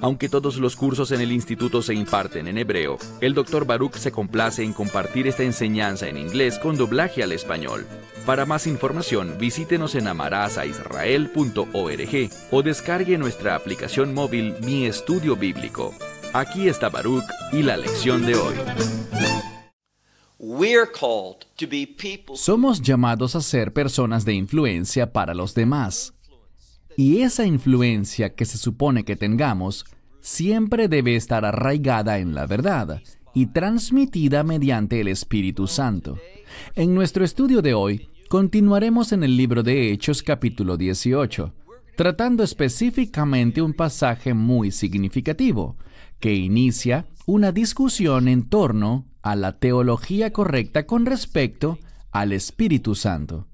Aunque todos los cursos en el instituto se imparten en hebreo, el Dr. Baruch se complace en compartir esta enseñanza en inglés con doblaje al español. Para más información, visítenos en amarazaisrael.org o descargue nuestra aplicación móvil Mi Estudio Bíblico. Aquí está Baruch y la lección de hoy. Somos llamados a ser personas de influencia para los demás. Y esa influencia que se supone que tengamos siempre debe estar arraigada en la verdad y transmitida mediante el Espíritu Santo. En nuestro estudio de hoy, continuaremos en el libro de Hechos capítulo 18, tratando específicamente un pasaje muy significativo, que inicia una discusión en torno a la teología correcta con respecto al Espíritu Santo.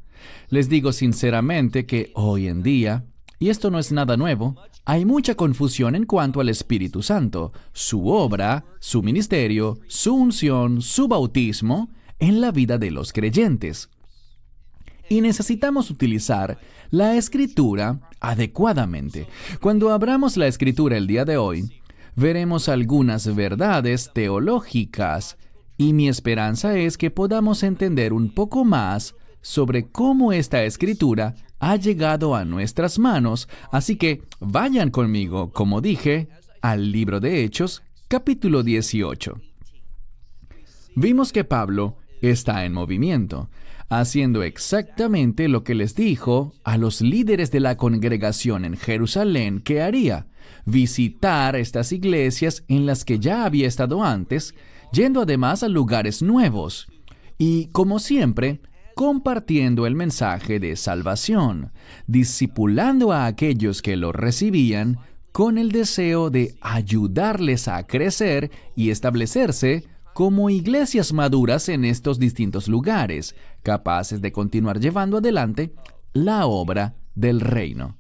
Les digo sinceramente que hoy en día y esto no es nada nuevo, hay mucha confusión en cuanto al Espíritu Santo, su obra, su ministerio, su unción, su bautismo en la vida de los creyentes. Y necesitamos utilizar la escritura adecuadamente. Cuando abramos la escritura el día de hoy, veremos algunas verdades teológicas y mi esperanza es que podamos entender un poco más sobre cómo esta escritura ha llegado a nuestras manos, así que vayan conmigo, como dije, al libro de Hechos, capítulo 18. Vimos que Pablo está en movimiento, haciendo exactamente lo que les dijo a los líderes de la congregación en Jerusalén que haría, visitar estas iglesias en las que ya había estado antes, yendo además a lugares nuevos. Y, como siempre, compartiendo el mensaje de salvación, discipulando a aquellos que lo recibían con el deseo de ayudarles a crecer y establecerse como iglesias maduras en estos distintos lugares, capaces de continuar llevando adelante la obra del reino.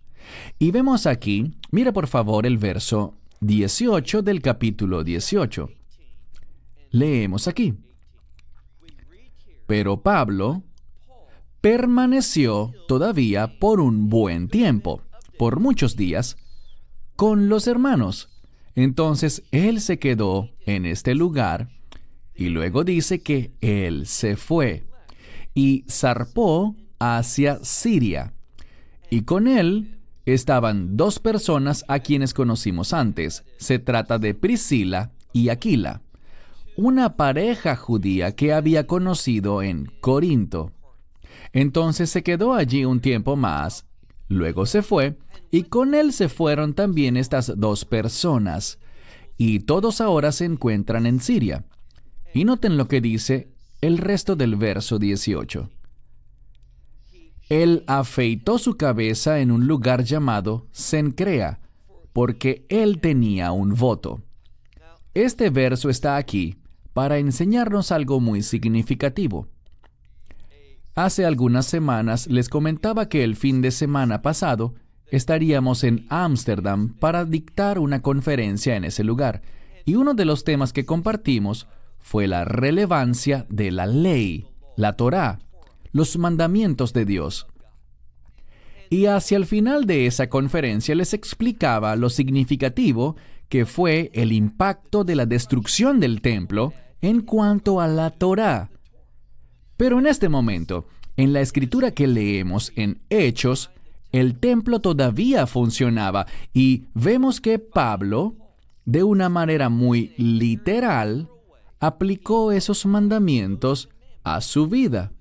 Y vemos aquí, mira por favor el verso 18 del capítulo 18. Leemos aquí. Pero Pablo, permaneció todavía por un buen tiempo, por muchos días, con los hermanos. Entonces él se quedó en este lugar y luego dice que él se fue y zarpó hacia Siria. Y con él estaban dos personas a quienes conocimos antes. Se trata de Priscila y Aquila, una pareja judía que había conocido en Corinto. Entonces se quedó allí un tiempo más, luego se fue, y con él se fueron también estas dos personas, y todos ahora se encuentran en Siria. Y noten lo que dice el resto del verso 18. Él afeitó su cabeza en un lugar llamado Sencrea, porque él tenía un voto. Este verso está aquí para enseñarnos algo muy significativo. Hace algunas semanas les comentaba que el fin de semana pasado estaríamos en Ámsterdam para dictar una conferencia en ese lugar, y uno de los temas que compartimos fue la relevancia de la ley, la Torá, los mandamientos de Dios. Y hacia el final de esa conferencia les explicaba lo significativo que fue el impacto de la destrucción del templo en cuanto a la Torá, pero en este momento, en la escritura que leemos en Hechos, el templo todavía funcionaba y vemos que Pablo, de una manera muy literal, aplicó esos mandamientos a su vida.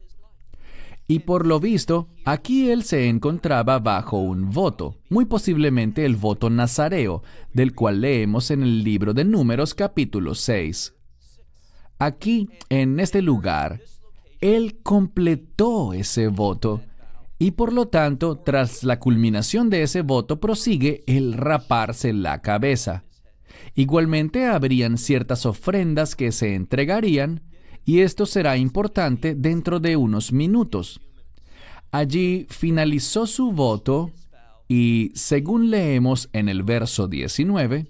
Y por lo visto, aquí él se encontraba bajo un voto, muy posiblemente el voto nazareo, del cual leemos en el libro de Números capítulo 6. Aquí, en este lugar, él completó ese voto y por lo tanto, tras la culminación de ese voto, prosigue el raparse la cabeza. Igualmente habrían ciertas ofrendas que se entregarían y esto será importante dentro de unos minutos. Allí finalizó su voto y, según leemos en el verso 19,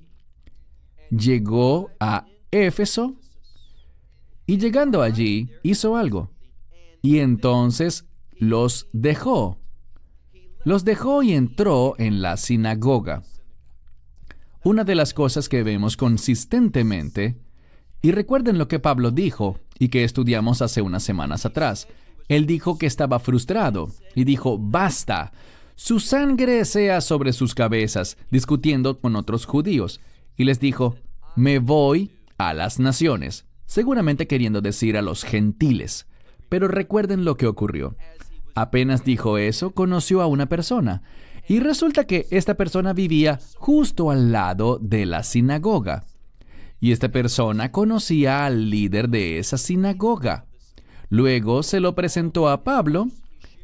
llegó a Éfeso y llegando allí hizo algo. Y entonces los dejó. Los dejó y entró en la sinagoga. Una de las cosas que vemos consistentemente, y recuerden lo que Pablo dijo y que estudiamos hace unas semanas atrás, él dijo que estaba frustrado y dijo, basta, su sangre sea sobre sus cabezas, discutiendo con otros judíos. Y les dijo, me voy a las naciones, seguramente queriendo decir a los gentiles. Pero recuerden lo que ocurrió. Apenas dijo eso, conoció a una persona. Y resulta que esta persona vivía justo al lado de la sinagoga. Y esta persona conocía al líder de esa sinagoga. Luego se lo presentó a Pablo,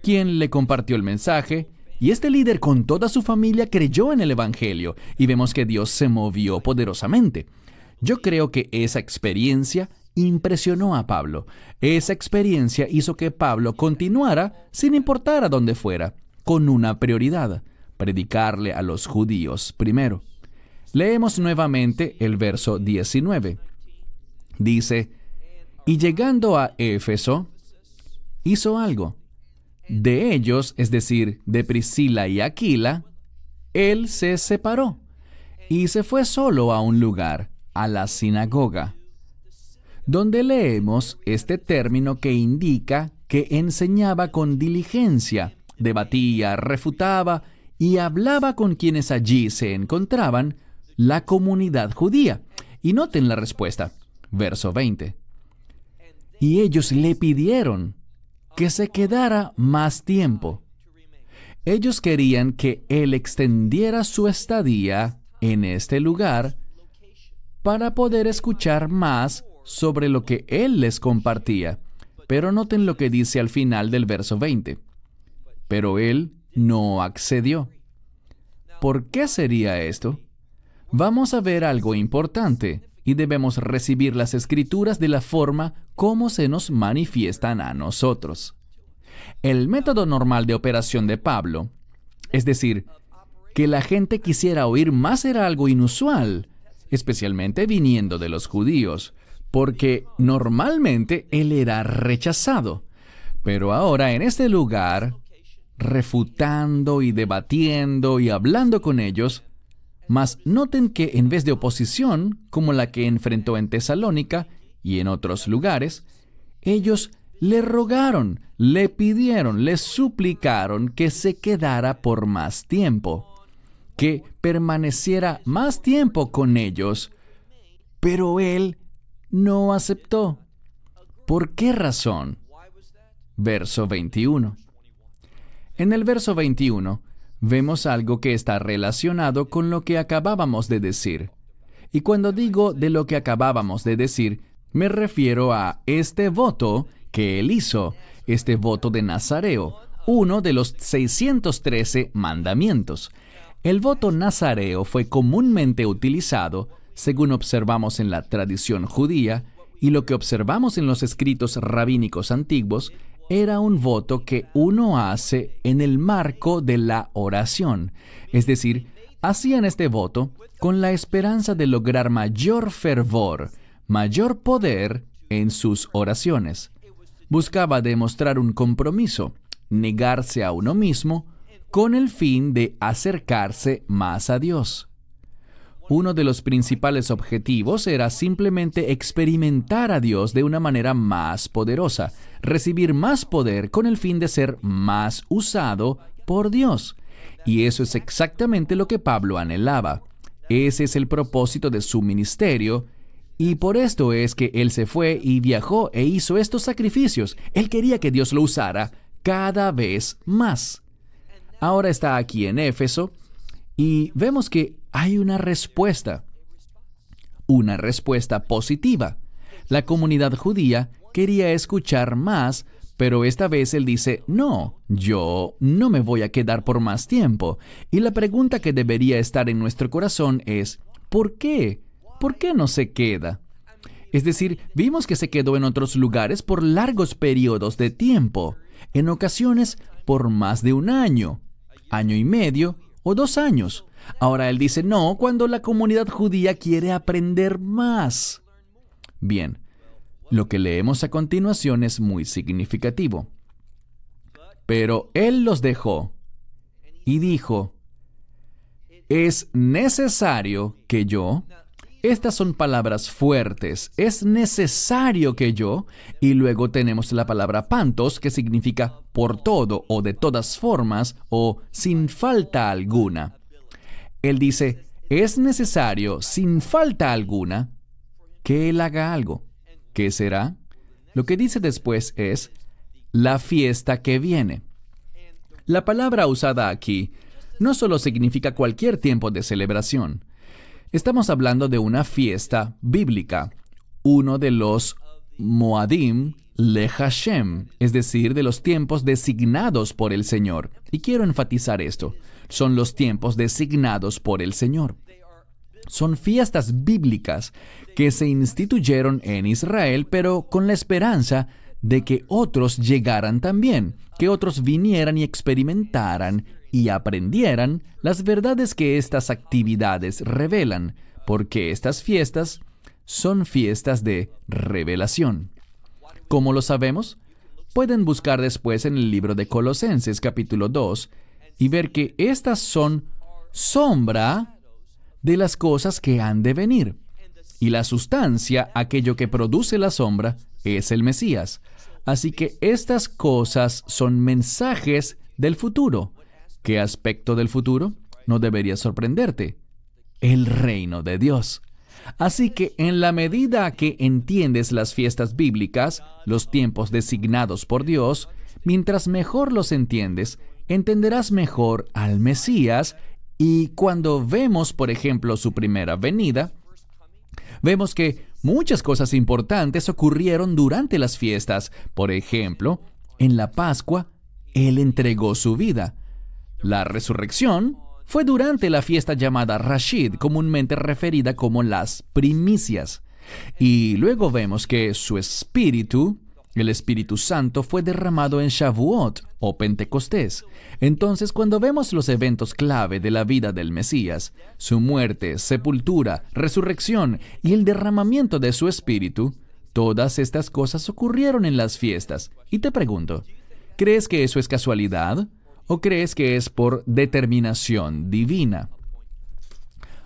quien le compartió el mensaje, y este líder con toda su familia creyó en el Evangelio, y vemos que Dios se movió poderosamente. Yo creo que esa experiencia impresionó a Pablo. Esa experiencia hizo que Pablo continuara, sin importar a dónde fuera, con una prioridad, predicarle a los judíos primero. Leemos nuevamente el verso 19. Dice, y llegando a Éfeso, hizo algo. De ellos, es decir, de Priscila y Aquila, él se separó y se fue solo a un lugar, a la sinagoga, donde leemos este término que indica que enseñaba con diligencia, debatía, refutaba y hablaba con quienes allí se encontraban, la comunidad judía. Y noten la respuesta, verso 20 y ellos le pidieron que se quedara más tiempo. Ellos querían que él extendiera su estadía en este lugar para poder escuchar más sobre lo que él les compartía. Pero noten lo que dice al final del verso 20. Pero él no accedió. ¿Por qué sería esto? Vamos a ver algo importante y debemos recibir las escrituras de la forma como se nos manifiestan a nosotros. El método normal de operación de Pablo, es decir, que la gente quisiera oír más era algo inusual, especialmente viniendo de los judíos, porque normalmente él era rechazado. Pero ahora en este lugar, refutando y debatiendo y hablando con ellos, mas noten que en vez de oposición, como la que enfrentó en Tesalónica y en otros lugares, ellos le rogaron, le pidieron, le suplicaron que se quedara por más tiempo, que permaneciera más tiempo con ellos, pero él no aceptó. ¿Por qué razón? Verso 21. En el verso 21 vemos algo que está relacionado con lo que acabábamos de decir. Y cuando digo de lo que acabábamos de decir, me refiero a este voto que él hizo, este voto de Nazareo, uno de los 613 mandamientos. El voto nazareo fue comúnmente utilizado, según observamos en la tradición judía, y lo que observamos en los escritos rabínicos antiguos, era un voto que uno hace en el marco de la oración, es decir, hacían este voto con la esperanza de lograr mayor fervor, mayor poder en sus oraciones. Buscaba demostrar un compromiso, negarse a uno mismo, con el fin de acercarse más a Dios. Uno de los principales objetivos era simplemente experimentar a Dios de una manera más poderosa, recibir más poder con el fin de ser más usado por Dios. Y eso es exactamente lo que Pablo anhelaba. Ese es el propósito de su ministerio. Y por esto es que él se fue y viajó e hizo estos sacrificios. Él quería que Dios lo usara cada vez más. Ahora está aquí en Éfeso y vemos que hay una respuesta, una respuesta positiva. La comunidad judía quería escuchar más, pero esta vez él dice, no, yo no me voy a quedar por más tiempo. Y la pregunta que debería estar en nuestro corazón es, ¿por qué? ¿Por qué no se queda? Es decir, vimos que se quedó en otros lugares por largos periodos de tiempo. en ocasiones por más de un año, año y medio o dos años. Ahora él dice no cuando la comunidad judía quiere aprender más. Bien, lo que leemos a continuación es muy significativo. Pero él los dejó y dijo, es necesario que yo, estas son palabras fuertes, es necesario que yo, y luego tenemos la palabra pantos, que significa por todo o de todas formas o sin falta alguna. Él dice, es necesario, sin falta alguna, que Él haga algo. ¿Qué será? Lo que dice después es la fiesta que viene. La palabra usada aquí no solo significa cualquier tiempo de celebración. Estamos hablando de una fiesta bíblica, uno de los Moadim le Hashem, es decir, de los tiempos designados por el Señor. Y quiero enfatizar esto, son los tiempos designados por el Señor son fiestas bíblicas que se instituyeron en Israel, pero con la esperanza de que otros llegaran también, que otros vinieran y experimentaran y aprendieran las verdades que estas actividades revelan, porque estas fiestas son fiestas de revelación. ¿Cómo lo sabemos? Pueden buscar después en el libro de Colosenses capítulo 2 y ver que estas son sombra de las cosas que han de venir. Y la sustancia, aquello que produce la sombra, es el Mesías. Así que estas cosas son mensajes del futuro. ¿Qué aspecto del futuro? No debería sorprenderte. El reino de Dios. Así que en la medida que entiendes las fiestas bíblicas, los tiempos designados por Dios, mientras mejor los entiendes, entenderás mejor al Mesías y cuando vemos, por ejemplo, su primera venida, vemos que muchas cosas importantes ocurrieron durante las fiestas. Por ejemplo, en la Pascua, Él entregó su vida. La resurrección fue durante la fiesta llamada Rashid, comúnmente referida como las primicias. Y luego vemos que su espíritu el Espíritu Santo fue derramado en Shavuot o Pentecostés. Entonces, cuando vemos los eventos clave de la vida del Mesías, su muerte, sepultura, resurrección y el derramamiento de su Espíritu, todas estas cosas ocurrieron en las fiestas. Y te pregunto, ¿crees que eso es casualidad o crees que es por determinación divina?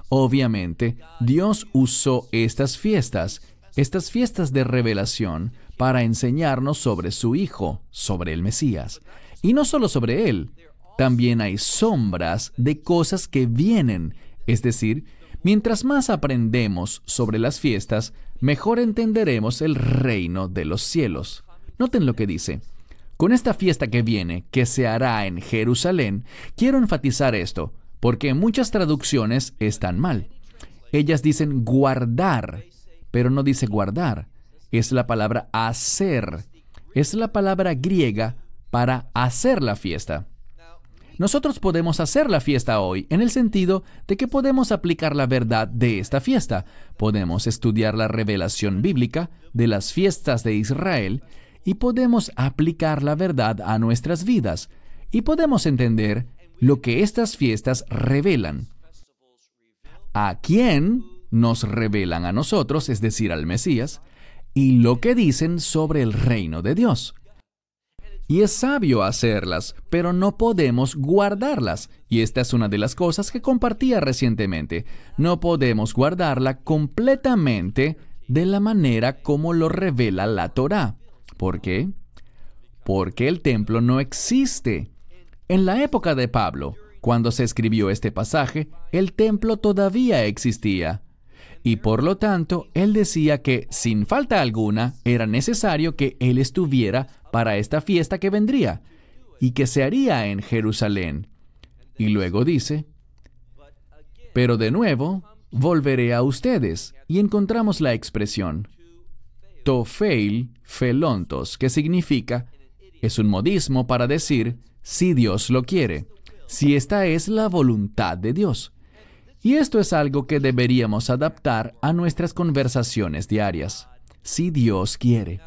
Obviamente, Dios usó estas fiestas, estas fiestas de revelación, para enseñarnos sobre su Hijo, sobre el Mesías. Y no solo sobre Él, también hay sombras de cosas que vienen, es decir, mientras más aprendemos sobre las fiestas, mejor entenderemos el reino de los cielos. Noten lo que dice. Con esta fiesta que viene, que se hará en Jerusalén, quiero enfatizar esto, porque muchas traducciones están mal. Ellas dicen guardar, pero no dice guardar es la palabra hacer. Es la palabra griega para hacer la fiesta. Nosotros podemos hacer la fiesta hoy en el sentido de que podemos aplicar la verdad de esta fiesta. Podemos estudiar la revelación bíblica de las fiestas de Israel y podemos aplicar la verdad a nuestras vidas y podemos entender lo que estas fiestas revelan. ¿A quién nos revelan a nosotros, es decir, al Mesías? y lo que dicen sobre el reino de Dios. Y es sabio hacerlas, pero no podemos guardarlas. Y esta es una de las cosas que compartía recientemente. No podemos guardarla completamente de la manera como lo revela la Torá. ¿Por qué? Porque el templo no existe. En la época de Pablo, cuando se escribió este pasaje, el templo todavía existía y por lo tanto él decía que sin falta alguna era necesario que él estuviera para esta fiesta que vendría y que se haría en Jerusalén. Y luego dice, pero de nuevo volveré a ustedes y encontramos la expresión tofeil felontos, que significa, es un modismo para decir, si Dios lo quiere, si esta es la voluntad de Dios. Y esto es algo que deberíamos adaptar a nuestras conversaciones diarias. Si Dios quiere.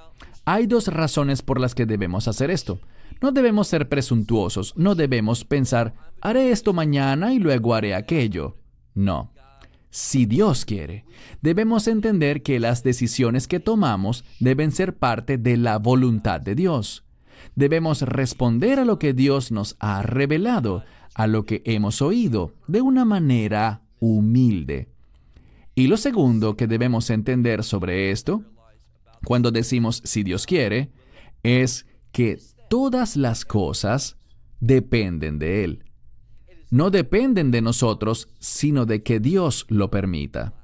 Hay dos razones por las que debemos hacer esto. No debemos ser presuntuosos, no debemos pensar, haré esto mañana y luego haré aquello. No. Si Dios quiere, debemos entender que las decisiones que tomamos deben ser parte de la voluntad de Dios. Debemos responder a lo que Dios nos ha revelado, a lo que hemos oído, de una manera humilde. Y lo segundo que debemos entender sobre esto, cuando decimos si Dios quiere, es que todas las cosas dependen de Él. No dependen de nosotros, sino de que Dios lo permita.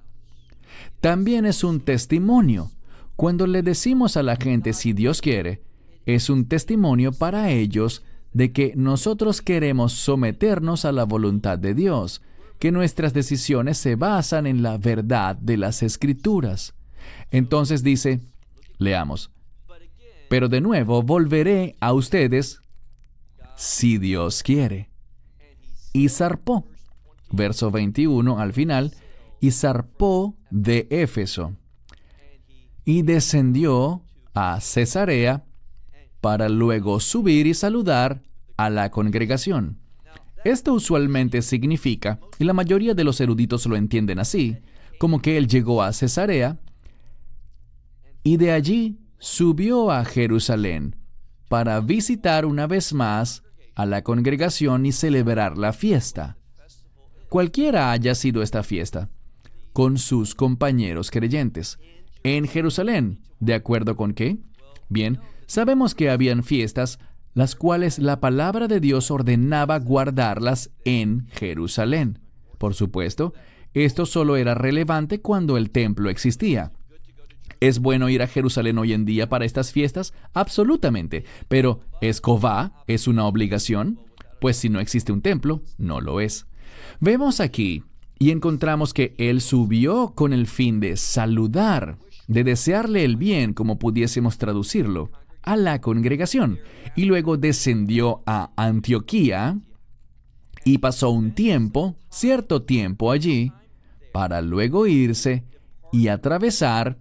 También es un testimonio. Cuando le decimos a la gente si Dios quiere, es un testimonio para ellos de que nosotros queremos someternos a la voluntad de Dios, que nuestras decisiones se basan en la verdad de las escrituras. Entonces dice, leamos, pero de nuevo volveré a ustedes si Dios quiere. Y zarpó, verso 21 al final, y zarpó de Éfeso, y descendió a Cesarea para luego subir y saludar a la congregación. Esto usualmente significa, y la mayoría de los eruditos lo entienden así, como que él llegó a Cesarea y de allí subió a Jerusalén para visitar una vez más a la congregación y celebrar la fiesta. Cualquiera haya sido esta fiesta, con sus compañeros creyentes, en Jerusalén, ¿de acuerdo con qué? Bien, sabemos que habían fiestas las cuales la palabra de Dios ordenaba guardarlas en Jerusalén. Por supuesto, esto solo era relevante cuando el templo existía. ¿Es bueno ir a Jerusalén hoy en día para estas fiestas? Absolutamente. Pero ¿Escobá es una obligación? Pues si no existe un templo, no lo es. Vemos aquí y encontramos que él subió con el fin de saludar, de desearle el bien, como pudiésemos traducirlo, a la congregación, y luego descendió a Antioquía y pasó un tiempo, cierto tiempo allí, para luego irse y atravesar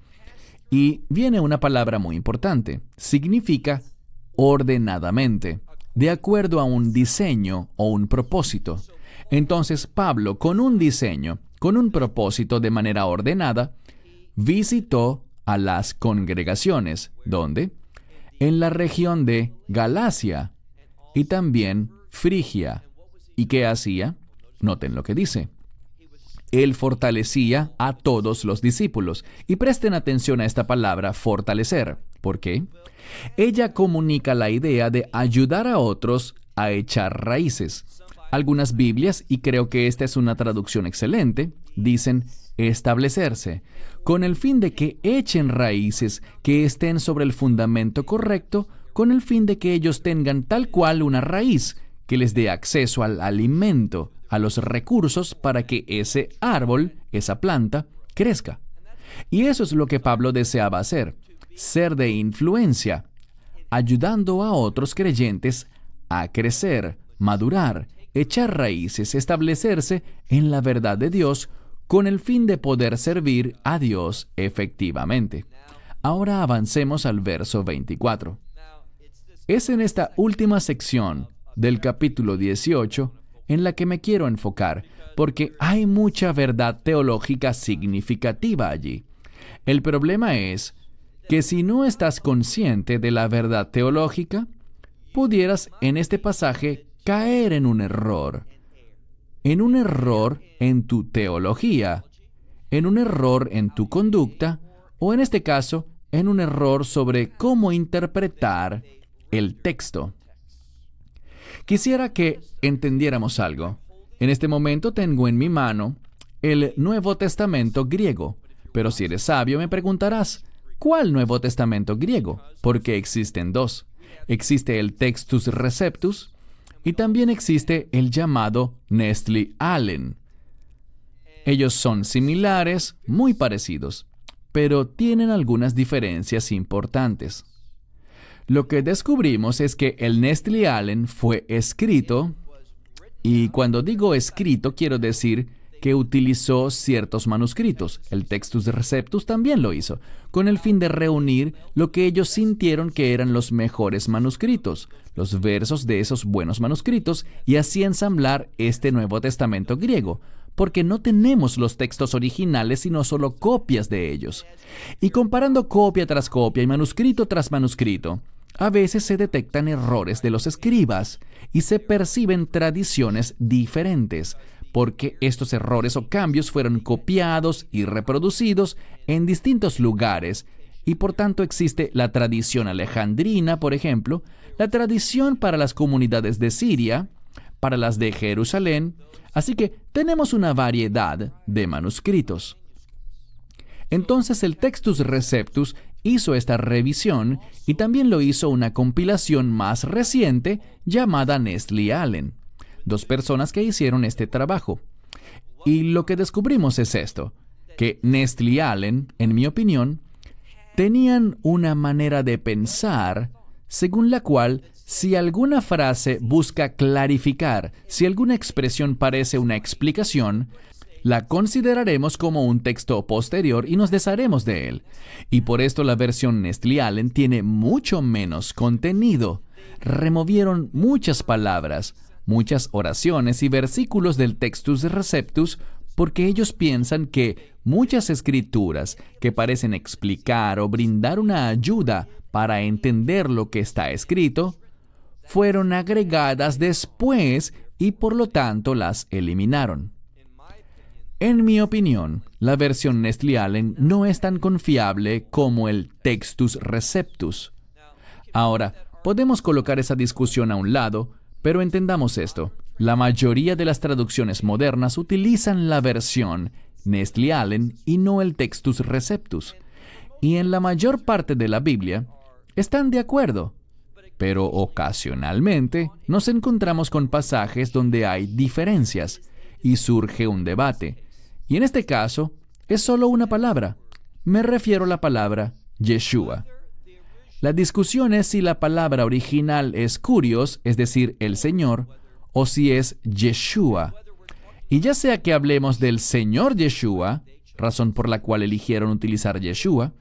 y viene una palabra muy importante. Significa ordenadamente, de acuerdo a un diseño o un propósito. Entonces Pablo, con un diseño, con un propósito de manera ordenada, visitó a las congregaciones, donde en la región de Galacia y también Frigia. ¿Y qué hacía? Noten lo que dice. Él fortalecía a todos los discípulos. Y presten atención a esta palabra fortalecer. ¿Por qué? Ella comunica la idea de ayudar a otros a echar raíces. Algunas Biblias, y creo que esta es una traducción excelente, dicen establecerse, con el fin de que echen raíces que estén sobre el fundamento correcto, con el fin de que ellos tengan tal cual una raíz que les dé acceso al alimento, a los recursos para que ese árbol, esa planta, crezca. Y eso es lo que Pablo deseaba hacer, ser de influencia, ayudando a otros creyentes a crecer, madurar, echar raíces, establecerse en la verdad de Dios con el fin de poder servir a Dios efectivamente. Ahora avancemos al verso 24. Es en esta última sección del capítulo 18 en la que me quiero enfocar, porque hay mucha verdad teológica significativa allí. El problema es que si no estás consciente de la verdad teológica, pudieras en este pasaje caer en un error, en un error en tu teología, en un error en tu conducta, o en este caso, en un error sobre cómo interpretar el texto. Quisiera que entendiéramos algo. En este momento tengo en mi mano el Nuevo Testamento griego, pero si eres sabio me preguntarás, ¿cuál Nuevo Testamento griego? Porque existen dos. Existe el Textus Receptus y también existe el llamado Nestle Allen. Ellos son similares, muy parecidos, pero tienen algunas diferencias importantes. Lo que descubrimos es que el Nestle Allen fue escrito, y cuando digo escrito quiero decir que utilizó ciertos manuscritos, el Textus Receptus también lo hizo, con el fin de reunir lo que ellos sintieron que eran los mejores manuscritos, los versos de esos buenos manuscritos, y así ensamblar este Nuevo Testamento griego, porque no tenemos los textos originales sino solo copias de ellos. Y comparando copia tras copia y manuscrito tras manuscrito, a veces se detectan errores de los escribas y se perciben tradiciones diferentes, porque estos errores o cambios fueron copiados y reproducidos en distintos lugares y por tanto existe la tradición alejandrina, por ejemplo, la tradición para las comunidades de Siria, para las de Jerusalén, así que tenemos una variedad de manuscritos. Entonces el Textus Receptus hizo esta revisión y también lo hizo una compilación más reciente llamada Nestle Allen dos personas que hicieron este trabajo. Y lo que descubrimos es esto, que Nestle Allen, en mi opinión, tenían una manera de pensar según la cual si alguna frase busca clarificar, si alguna expresión parece una explicación, la consideraremos como un texto posterior y nos desharemos de él. Y por esto la versión Nestle Allen tiene mucho menos contenido. Removieron muchas palabras, muchas oraciones y versículos del Textus Receptus porque ellos piensan que muchas escrituras que parecen explicar o brindar una ayuda para entender lo que está escrito, fueron agregadas después y por lo tanto las eliminaron. En mi opinión, la versión Nestle Allen no es tan confiable como el Textus Receptus. Ahora, podemos colocar esa discusión a un lado pero entendamos esto, la mayoría de las traducciones modernas utilizan la versión Nestle Allen y no el Textus Receptus. Y en la mayor parte de la Biblia están de acuerdo, pero ocasionalmente nos encontramos con pasajes donde hay diferencias y surge un debate. Y en este caso es solo una palabra. Me refiero a la palabra Yeshua. La discusión es si la palabra original es curios, es decir, el Señor, o si es Yeshua. Y ya sea que hablemos del Señor Yeshua, razón por la cual eligieron utilizar Yeshua,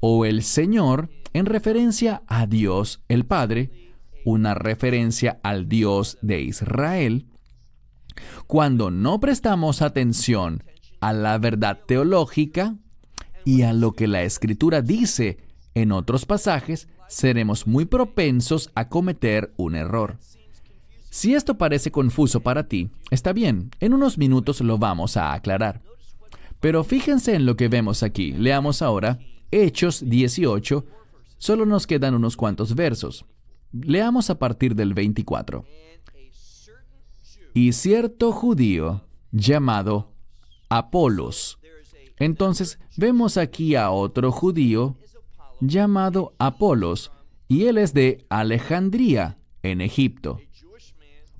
o el Señor en referencia a Dios el Padre, una referencia al Dios de Israel, cuando no prestamos atención a la verdad teológica y a lo que la Escritura dice en otros pasajes seremos muy propensos a cometer un error. Si esto parece confuso para ti, está bien, en unos minutos lo vamos a aclarar. Pero fíjense en lo que vemos aquí. Leamos ahora Hechos 18. Solo nos quedan unos cuantos versos. Leamos a partir del 24. Y cierto judío llamado Apolos. Entonces vemos aquí a otro judío llamado Apolos, y él es de Alejandría, en Egipto.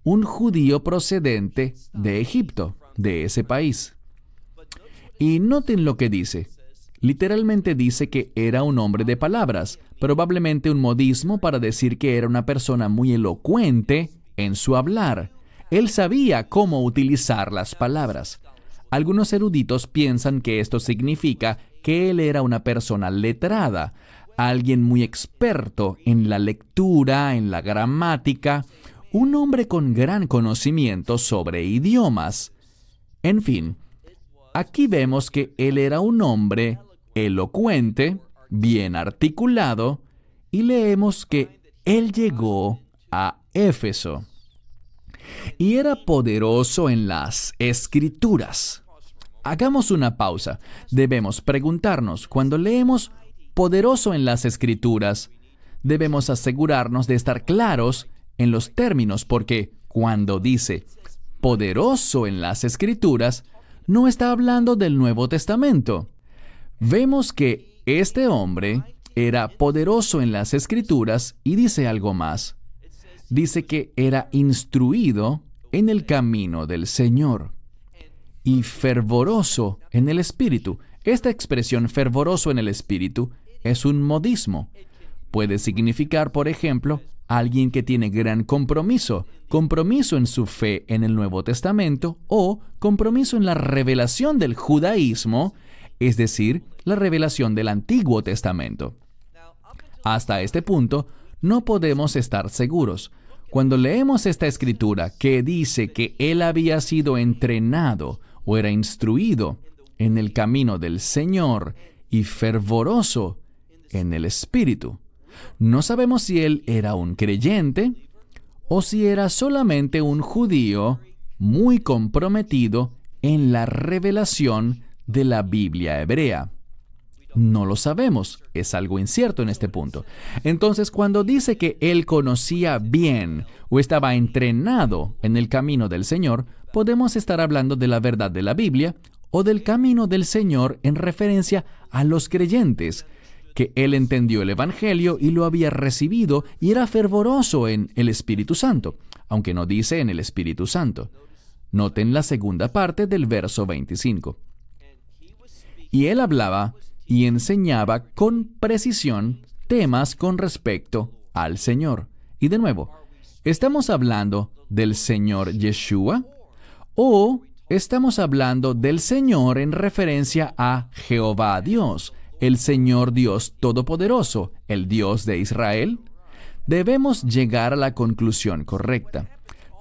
Un judío procedente de Egipto, de ese país. Y noten lo que dice. Literalmente dice que era un hombre de palabras, probablemente un modismo para decir que era una persona muy elocuente en su hablar. Él sabía cómo utilizar las palabras. Algunos eruditos piensan que esto significa que él era una persona letrada, alguien muy experto en la lectura, en la gramática, un hombre con gran conocimiento sobre idiomas. En fin, aquí vemos que él era un hombre elocuente, bien articulado, y leemos que él llegó a Éfeso. Y era poderoso en las escrituras. Hagamos una pausa. Debemos preguntarnos, cuando leemos poderoso en las escrituras, debemos asegurarnos de estar claros en los términos porque cuando dice poderoso en las escrituras, no está hablando del Nuevo Testamento. Vemos que este hombre era poderoso en las escrituras y dice algo más. Dice que era instruido en el camino del Señor y fervoroso en el Espíritu. Esta expresión fervoroso en el Espíritu es un modismo. Puede significar, por ejemplo, alguien que tiene gran compromiso, compromiso en su fe en el Nuevo Testamento o compromiso en la revelación del judaísmo, es decir, la revelación del Antiguo Testamento. Hasta este punto, no podemos estar seguros. Cuando leemos esta escritura que dice que él había sido entrenado o era instruido en el camino del Señor y fervoroso en el Espíritu, no sabemos si él era un creyente o si era solamente un judío muy comprometido en la revelación de la Biblia hebrea. No lo sabemos, es algo incierto en este punto. Entonces, cuando dice que él conocía bien o estaba entrenado en el camino del Señor, podemos estar hablando de la verdad de la Biblia o del camino del Señor en referencia a los creyentes, que él entendió el Evangelio y lo había recibido y era fervoroso en el Espíritu Santo, aunque no dice en el Espíritu Santo. Noten la segunda parte del verso 25. Y él hablaba y enseñaba con precisión temas con respecto al Señor. Y de nuevo, ¿estamos hablando del Señor Yeshua? ¿O estamos hablando del Señor en referencia a Jehová Dios, el Señor Dios Todopoderoso, el Dios de Israel? Debemos llegar a la conclusión correcta.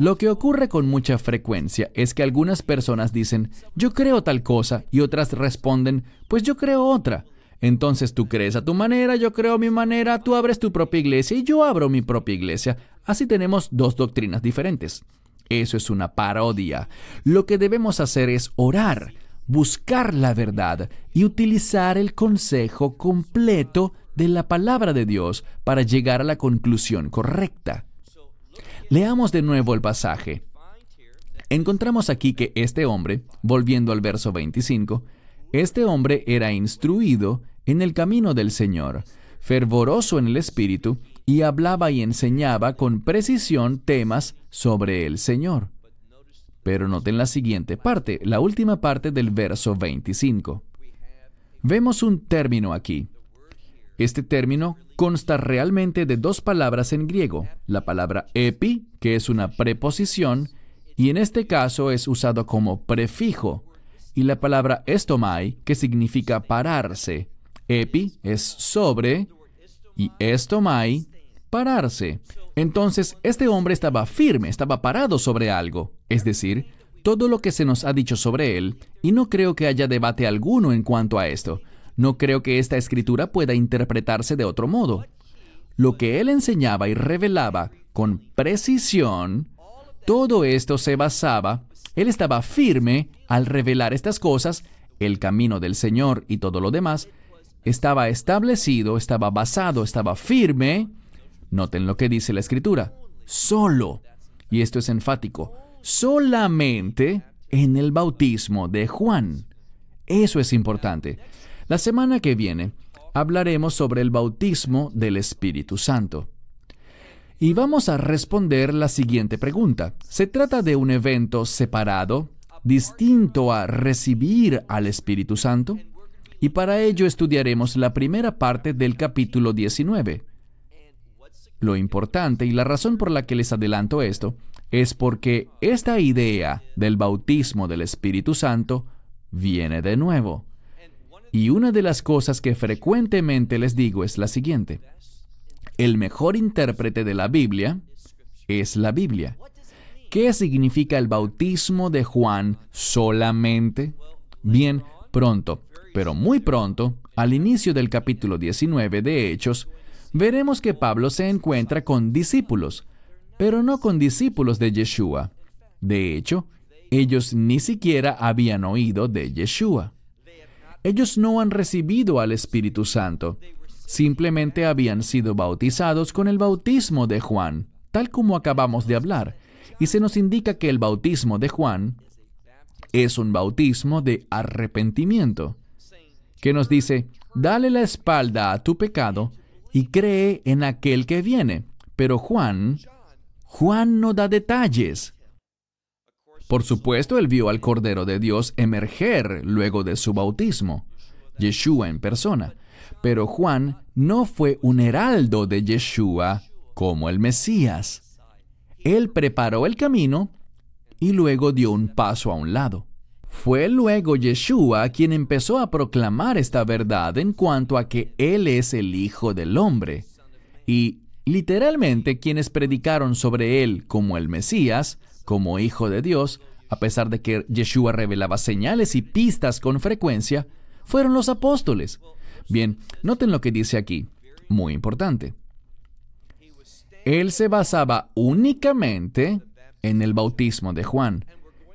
Lo que ocurre con mucha frecuencia es que algunas personas dicen, yo creo tal cosa, y otras responden, pues yo creo otra. Entonces tú crees a tu manera, yo creo a mi manera, tú abres tu propia iglesia y yo abro mi propia iglesia. Así tenemos dos doctrinas diferentes. Eso es una parodia. Lo que debemos hacer es orar, buscar la verdad y utilizar el consejo completo de la palabra de Dios para llegar a la conclusión correcta. Leamos de nuevo el pasaje. Encontramos aquí que este hombre, volviendo al verso 25, este hombre era instruido en el camino del Señor, fervoroso en el Espíritu, y hablaba y enseñaba con precisión temas sobre el Señor. Pero noten la siguiente parte, la última parte del verso 25. Vemos un término aquí, este término consta realmente de dos palabras en griego, la palabra epi, que es una preposición, y en este caso es usado como prefijo, y la palabra estomai, que significa pararse. Epi es sobre y estomai, pararse. Entonces, este hombre estaba firme, estaba parado sobre algo, es decir, todo lo que se nos ha dicho sobre él, y no creo que haya debate alguno en cuanto a esto. No creo que esta escritura pueda interpretarse de otro modo. Lo que él enseñaba y revelaba con precisión, todo esto se basaba, él estaba firme al revelar estas cosas, el camino del Señor y todo lo demás, estaba establecido, estaba basado, estaba firme. Noten lo que dice la escritura, solo, y esto es enfático, solamente en el bautismo de Juan. Eso es importante. La semana que viene hablaremos sobre el bautismo del Espíritu Santo. Y vamos a responder la siguiente pregunta. ¿Se trata de un evento separado, distinto a recibir al Espíritu Santo? Y para ello estudiaremos la primera parte del capítulo 19. Lo importante y la razón por la que les adelanto esto es porque esta idea del bautismo del Espíritu Santo viene de nuevo. Y una de las cosas que frecuentemente les digo es la siguiente. El mejor intérprete de la Biblia es la Biblia. ¿Qué significa el bautismo de Juan solamente? Bien, pronto, pero muy pronto, al inicio del capítulo 19 de Hechos, veremos que Pablo se encuentra con discípulos, pero no con discípulos de Yeshua. De hecho, ellos ni siquiera habían oído de Yeshua. Ellos no han recibido al Espíritu Santo. Simplemente habían sido bautizados con el bautismo de Juan, tal como acabamos de hablar. Y se nos indica que el bautismo de Juan es un bautismo de arrepentimiento, que nos dice, dale la espalda a tu pecado y cree en aquel que viene. Pero Juan, Juan no da detalles. Por supuesto, él vio al Cordero de Dios emerger luego de su bautismo, Yeshua en persona. Pero Juan no fue un heraldo de Yeshua como el Mesías. Él preparó el camino y luego dio un paso a un lado. Fue luego Yeshua quien empezó a proclamar esta verdad en cuanto a que Él es el Hijo del Hombre. Y literalmente quienes predicaron sobre Él como el Mesías, como Hijo de Dios, a pesar de que Yeshua revelaba señales y pistas con frecuencia, fueron los apóstoles. Bien, noten lo que dice aquí, muy importante. Él se basaba únicamente en el bautismo de Juan.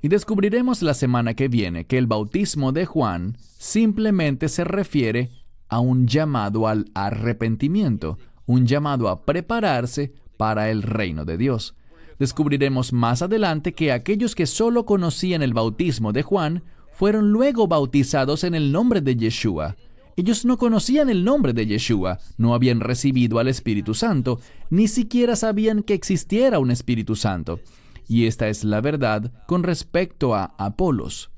Y descubriremos la semana que viene que el bautismo de Juan simplemente se refiere a un llamado al arrepentimiento, un llamado a prepararse para el reino de Dios. Descubriremos más adelante que aquellos que solo conocían el bautismo de Juan fueron luego bautizados en el nombre de Yeshua. Ellos no conocían el nombre de Yeshua, no habían recibido al Espíritu Santo, ni siquiera sabían que existiera un Espíritu Santo. Y esta es la verdad con respecto a Apolos.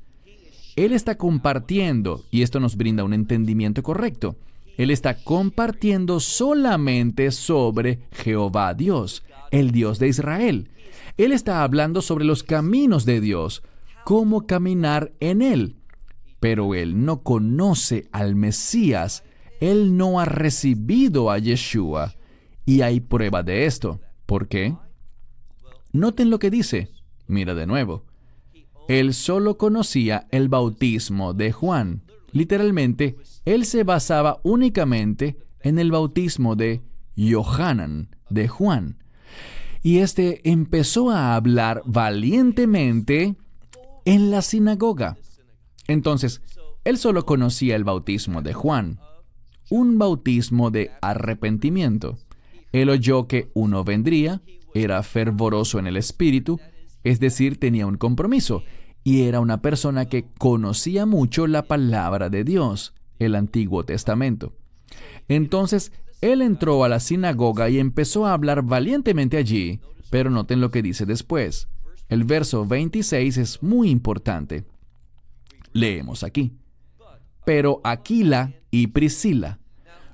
Él está compartiendo, y esto nos brinda un entendimiento correcto, Él está compartiendo solamente sobre Jehová Dios, el Dios de Israel. Él está hablando sobre los caminos de Dios, cómo caminar en Él. Pero Él no conoce al Mesías, Él no ha recibido a Yeshua. Y hay prueba de esto. ¿Por qué? Noten lo que dice. Mira de nuevo. Él solo conocía el bautismo de Juan. Literalmente, él se basaba únicamente en el bautismo de Johanan, de Juan. Y este empezó a hablar valientemente en la sinagoga. Entonces, él solo conocía el bautismo de Juan, un bautismo de arrepentimiento. Él oyó que uno vendría, era fervoroso en el espíritu, es decir, tenía un compromiso, y era una persona que conocía mucho la palabra de Dios, el Antiguo Testamento. Entonces, él entró a la sinagoga y empezó a hablar valientemente allí, pero noten lo que dice después. El verso 26 es muy importante. Leemos aquí. Pero Aquila y Priscila.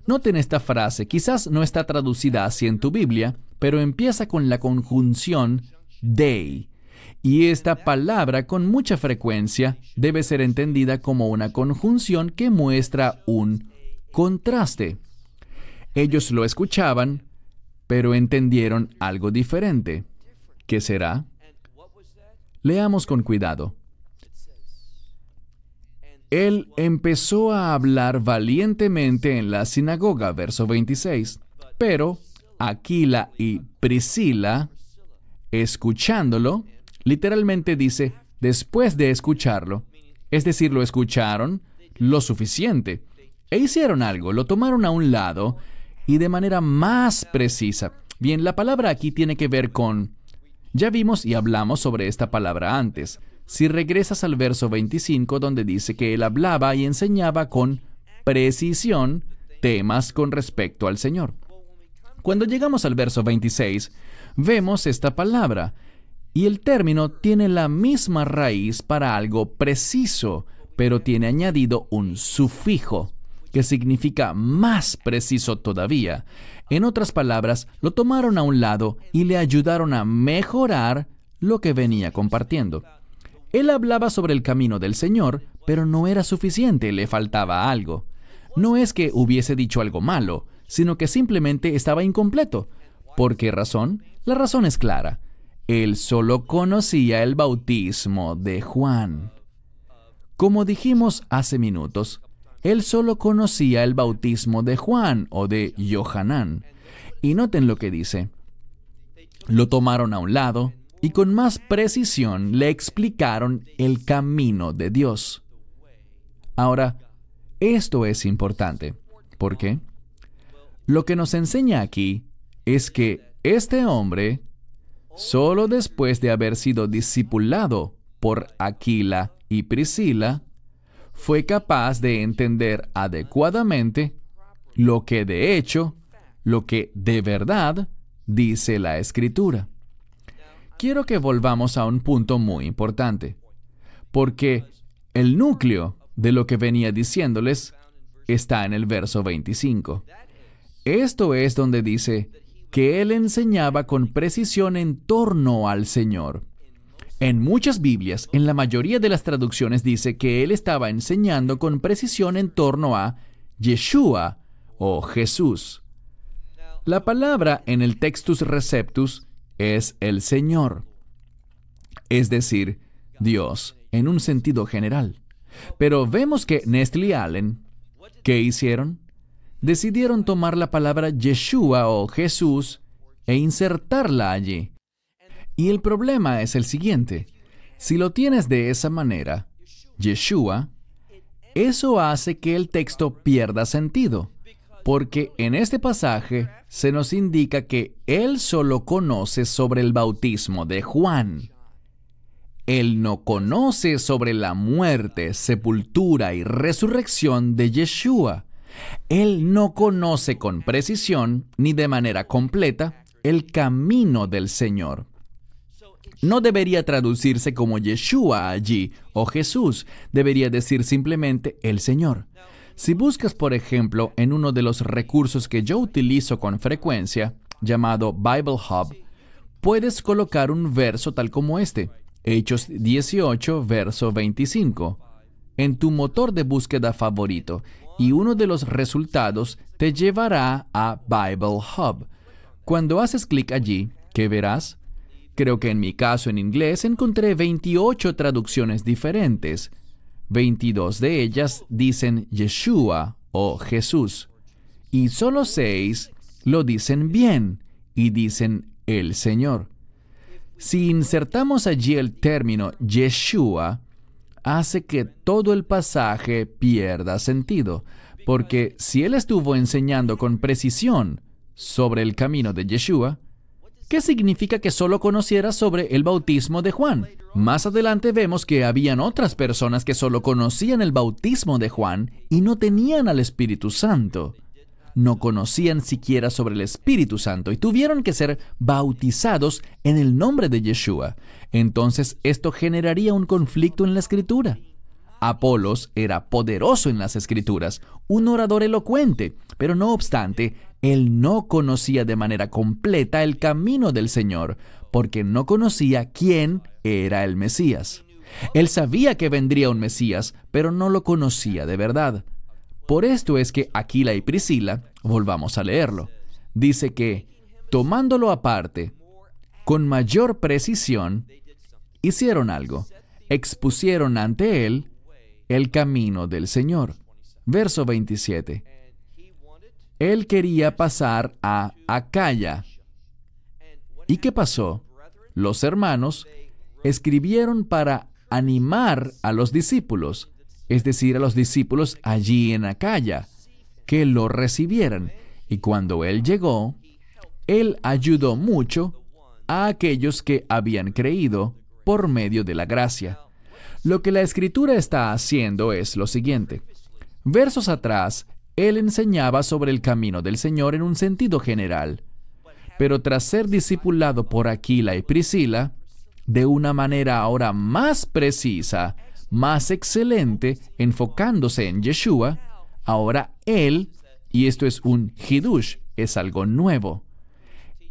Noten esta frase, quizás no está traducida así en tu Biblia, pero empieza con la conjunción dei. Y esta palabra con mucha frecuencia debe ser entendida como una conjunción que muestra un contraste. Ellos lo escuchaban, pero entendieron algo diferente. ¿Qué será? Leamos con cuidado. Él empezó a hablar valientemente en la sinagoga, verso 26, pero Aquila y Priscila, escuchándolo, literalmente dice, después de escucharlo, es decir, lo escucharon lo suficiente, e hicieron algo, lo tomaron a un lado y de manera más precisa. Bien, la palabra aquí tiene que ver con... Ya vimos y hablamos sobre esta palabra antes. Si regresas al verso 25 donde dice que él hablaba y enseñaba con precisión temas con respecto al Señor. Cuando llegamos al verso 26, vemos esta palabra, y el término tiene la misma raíz para algo preciso, pero tiene añadido un sufijo, que significa más preciso todavía. En otras palabras, lo tomaron a un lado y le ayudaron a mejorar lo que venía compartiendo. Él hablaba sobre el camino del Señor, pero no era suficiente, le faltaba algo. No es que hubiese dicho algo malo, sino que simplemente estaba incompleto. ¿Por qué razón? La razón es clara. Él solo conocía el bautismo de Juan. Como dijimos hace minutos, él solo conocía el bautismo de Juan o de Johanán. Y noten lo que dice. Lo tomaron a un lado y con más precisión le explicaron el camino de Dios. Ahora, esto es importante. ¿Por qué? Lo que nos enseña aquí es que este hombre, solo después de haber sido discipulado por Aquila y Priscila, fue capaz de entender adecuadamente lo que de hecho, lo que de verdad dice la escritura. Quiero que volvamos a un punto muy importante, porque el núcleo de lo que venía diciéndoles está en el verso 25. Esto es donde dice que él enseñaba con precisión en torno al Señor. En muchas Biblias, en la mayoría de las traducciones dice que él estaba enseñando con precisión en torno a Yeshua o Jesús. La palabra en el Textus Receptus es el Señor, es decir, Dios en un sentido general. Pero vemos que Nestle Allen, ¿qué hicieron? Decidieron tomar la palabra Yeshua o Jesús e insertarla allí. Y el problema es el siguiente. Si lo tienes de esa manera, Yeshua, eso hace que el texto pierda sentido, porque en este pasaje se nos indica que él solo conoce sobre el bautismo de Juan. Él no conoce sobre la muerte, sepultura y resurrección de Yeshua. Él no conoce con precisión ni de manera completa el camino del Señor no debería traducirse como Yeshua allí o Jesús, debería decir simplemente el Señor. Si buscas, por ejemplo, en uno de los recursos que yo utilizo con frecuencia, llamado Bible Hub, puedes colocar un verso tal como este, Hechos 18, verso 25, en tu motor de búsqueda favorito, y uno de los resultados te llevará a Bible Hub. Cuando haces clic allí, ¿qué verás? Creo que en mi caso en inglés encontré 28 traducciones diferentes. 22 de ellas dicen Yeshua o Jesús. Y solo 6 lo dicen bien y dicen el Señor. Si insertamos allí el término Yeshua, hace que todo el pasaje pierda sentido, porque si él estuvo enseñando con precisión sobre el camino de Yeshua, ¿Qué significa que solo conociera sobre el bautismo de Juan? Más adelante vemos que habían otras personas que solo conocían el bautismo de Juan y no tenían al Espíritu Santo. No conocían siquiera sobre el Espíritu Santo y tuvieron que ser bautizados en el nombre de Yeshua. Entonces esto generaría un conflicto en la escritura. Apolos era poderoso en las escrituras, un orador elocuente, pero no obstante, él no conocía de manera completa el camino del Señor, porque no conocía quién era el Mesías. Él sabía que vendría un Mesías, pero no lo conocía de verdad. Por esto es que Aquila y Priscila, volvamos a leerlo, dice que, tomándolo aparte, con mayor precisión, hicieron algo, expusieron ante él el camino del Señor. Verso 27. Él quería pasar a Acaya. ¿Y qué pasó? Los hermanos escribieron para animar a los discípulos, es decir, a los discípulos allí en Acaya, que lo recibieran. Y cuando Él llegó, Él ayudó mucho a aquellos que habían creído por medio de la gracia. Lo que la escritura está haciendo es lo siguiente. Versos atrás, él enseñaba sobre el camino del Señor en un sentido general. Pero tras ser discipulado por Aquila y Priscila, de una manera ahora más precisa, más excelente, enfocándose en Yeshua, ahora él, y esto es un hidush, es algo nuevo,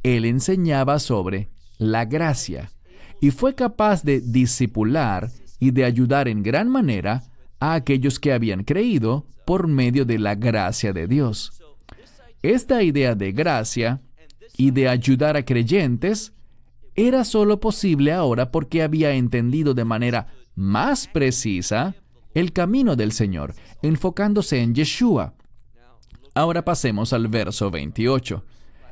él enseñaba sobre la gracia y fue capaz de discipular y de ayudar en gran manera a aquellos que habían creído por medio de la gracia de Dios. Esta idea de gracia y de ayudar a creyentes era solo posible ahora porque había entendido de manera más precisa el camino del Señor, enfocándose en Yeshua. Ahora pasemos al verso 28,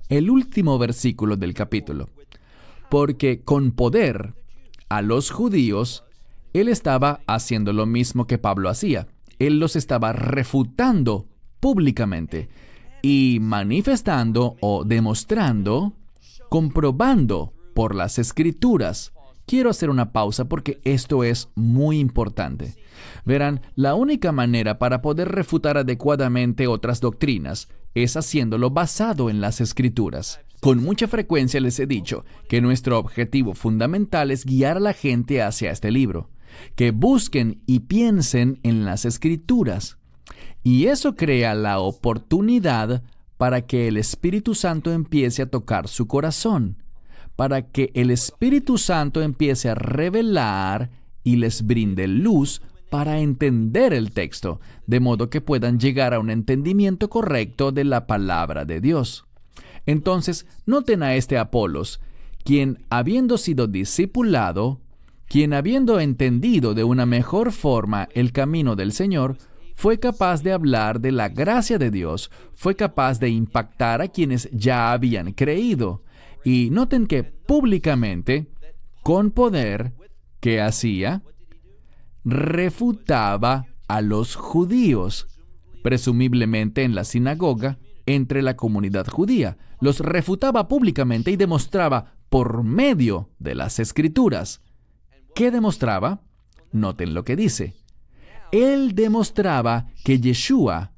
el último versículo del capítulo. Porque con poder a los judíos él estaba haciendo lo mismo que Pablo hacía. Él los estaba refutando públicamente y manifestando o demostrando, comprobando por las escrituras. Quiero hacer una pausa porque esto es muy importante. Verán, la única manera para poder refutar adecuadamente otras doctrinas es haciéndolo basado en las escrituras. Con mucha frecuencia les he dicho que nuestro objetivo fundamental es guiar a la gente hacia este libro que busquen y piensen en las escrituras. Y eso crea la oportunidad para que el Espíritu Santo empiece a tocar su corazón, para que el Espíritu Santo empiece a revelar y les brinde luz para entender el texto, de modo que puedan llegar a un entendimiento correcto de la palabra de Dios. Entonces, noten a este Apolos, quien, habiendo sido discipulado, quien habiendo entendido de una mejor forma el camino del Señor, fue capaz de hablar de la gracia de Dios, fue capaz de impactar a quienes ya habían creído. Y noten que públicamente, con poder, ¿qué hacía? refutaba a los judíos, presumiblemente en la sinagoga, entre la comunidad judía. Los refutaba públicamente y demostraba por medio de las escrituras. ¿Qué demostraba? Noten lo que dice. Él demostraba que Yeshua,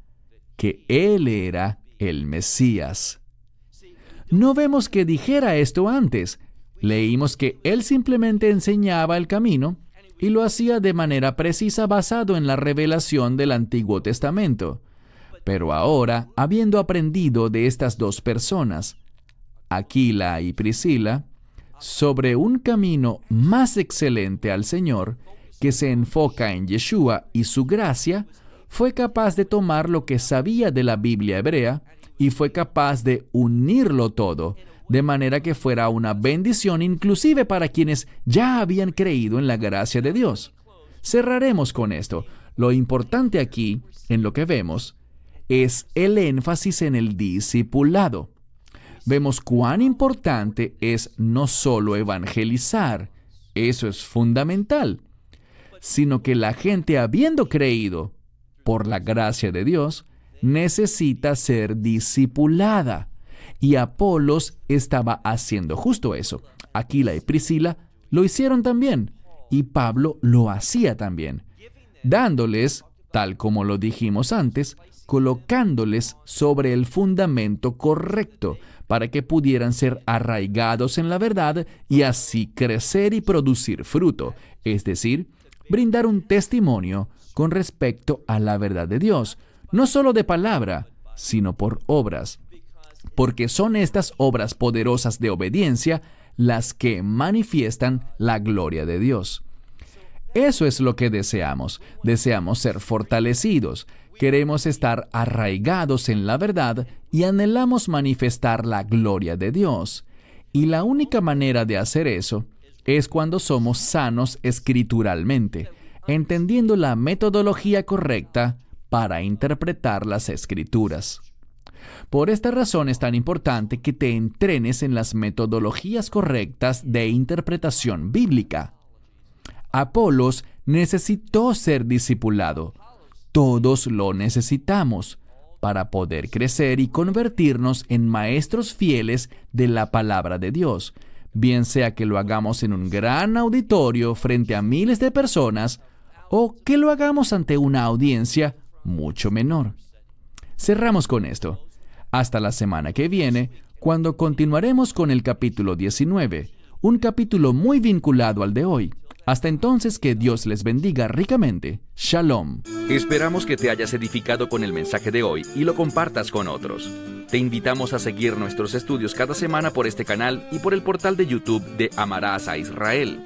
que Él era el Mesías. No vemos que dijera esto antes. Leímos que Él simplemente enseñaba el camino y lo hacía de manera precisa basado en la revelación del Antiguo Testamento. Pero ahora, habiendo aprendido de estas dos personas, Aquila y Priscila, sobre un camino más excelente al Señor, que se enfoca en Yeshua y su gracia, fue capaz de tomar lo que sabía de la Biblia hebrea y fue capaz de unirlo todo de manera que fuera una bendición inclusive para quienes ya habían creído en la gracia de Dios. Cerraremos con esto. Lo importante aquí, en lo que vemos, es el énfasis en el discipulado. Vemos cuán importante es no solo evangelizar, eso es fundamental, sino que la gente habiendo creído, por la gracia de Dios, necesita ser discipulada. Y Apolos estaba haciendo justo eso. Aquila y Priscila lo hicieron también. Y Pablo lo hacía también. Dándoles, tal como lo dijimos antes, colocándoles sobre el fundamento correcto para que pudieran ser arraigados en la verdad y así crecer y producir fruto, es decir, brindar un testimonio con respecto a la verdad de Dios, no solo de palabra, sino por obras porque son estas obras poderosas de obediencia las que manifiestan la gloria de Dios. Eso es lo que deseamos. Deseamos ser fortalecidos, queremos estar arraigados en la verdad y anhelamos manifestar la gloria de Dios. Y la única manera de hacer eso es cuando somos sanos escrituralmente, entendiendo la metodología correcta para interpretar las escrituras. Por esta razón es tan importante que te entrenes en las metodologías correctas de interpretación bíblica. Apolos necesitó ser discipulado. Todos lo necesitamos para poder crecer y convertirnos en maestros fieles de la palabra de Dios, bien sea que lo hagamos en un gran auditorio frente a miles de personas o que lo hagamos ante una audiencia mucho menor. Cerramos con esto. Hasta la semana que viene, cuando continuaremos con el capítulo 19, un capítulo muy vinculado al de hoy. Hasta entonces que Dios les bendiga ricamente. Shalom. Esperamos que te hayas edificado con el mensaje de hoy y lo compartas con otros. Te invitamos a seguir nuestros estudios cada semana por este canal y por el portal de YouTube de Amarás a Israel.